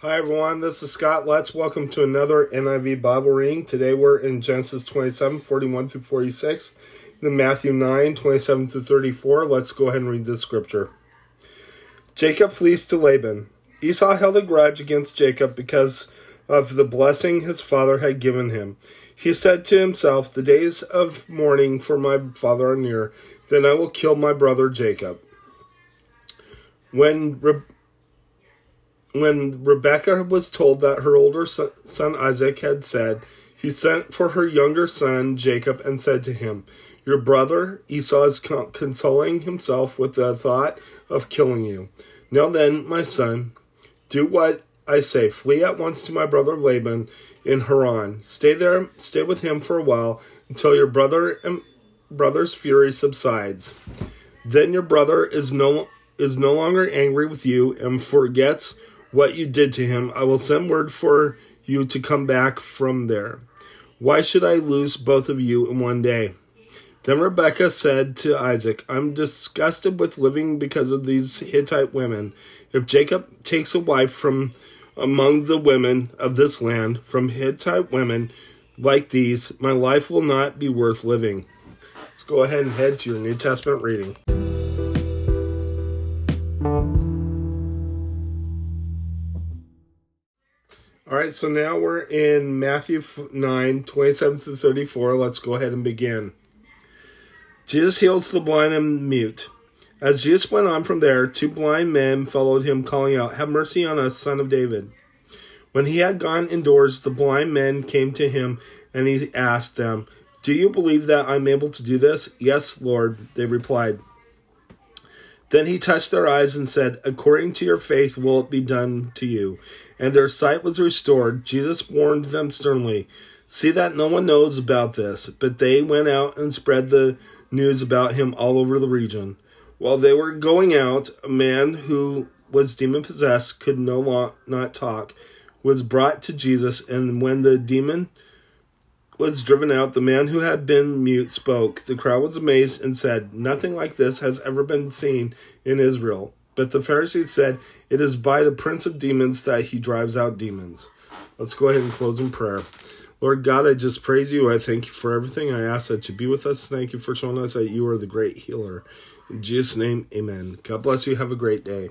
Hi everyone, this is Scott Let's welcome to another NIV Bible reading. Today we're in Genesis 27, 41 through 46, then Matthew 9, 27 through 34. Let's go ahead and read this scripture. Jacob flees to Laban. Esau held a grudge against Jacob because of the blessing his father had given him. He said to himself, The days of mourning for my father are near, then I will kill my brother Jacob. When Re- when Rebekah was told that her older son Isaac had said, he sent for her younger son Jacob and said to him, Your brother Esau is consoling himself with the thought of killing you. Now then, my son, do what I say. Flee at once to my brother Laban in Haran. Stay there, stay with him for a while until your brother and brother's fury subsides. Then your brother is no is no longer angry with you and forgets what you did to him. I will send word for you to come back from there. Why should I lose both of you in one day? Then Rebekah said to Isaac, I'm disgusted with living because of these Hittite women. If Jacob takes a wife from among the women of this land, from Hittite women like these, my life will not be worth living. Let's go ahead and head to your New Testament reading. All right, so now we're in Matthew 9, 27 through 34. Let's go ahead and begin. Jesus heals the blind and mute. As Jesus went on from there, two blind men followed him, calling out, Have mercy on us, son of David. When he had gone indoors, the blind men came to him, and he asked them, Do you believe that I'm able to do this? Yes, Lord, they replied. Then he touched their eyes and said, According to your faith will it be done to you. And their sight was restored. Jesus warned them sternly, See that no one knows about this. But they went out and spread the news about him all over the region. While they were going out, a man who was demon possessed could no long, not talk, was brought to Jesus, and when the demon was driven out, the man who had been mute spoke. The crowd was amazed and said, Nothing like this has ever been seen in Israel. But the Pharisees said, It is by the prince of demons that he drives out demons. Let's go ahead and close in prayer. Lord God, I just praise you. I thank you for everything. I ask that you be with us. Thank you for showing us that you are the great healer. In Jesus' name, amen. God bless you. Have a great day.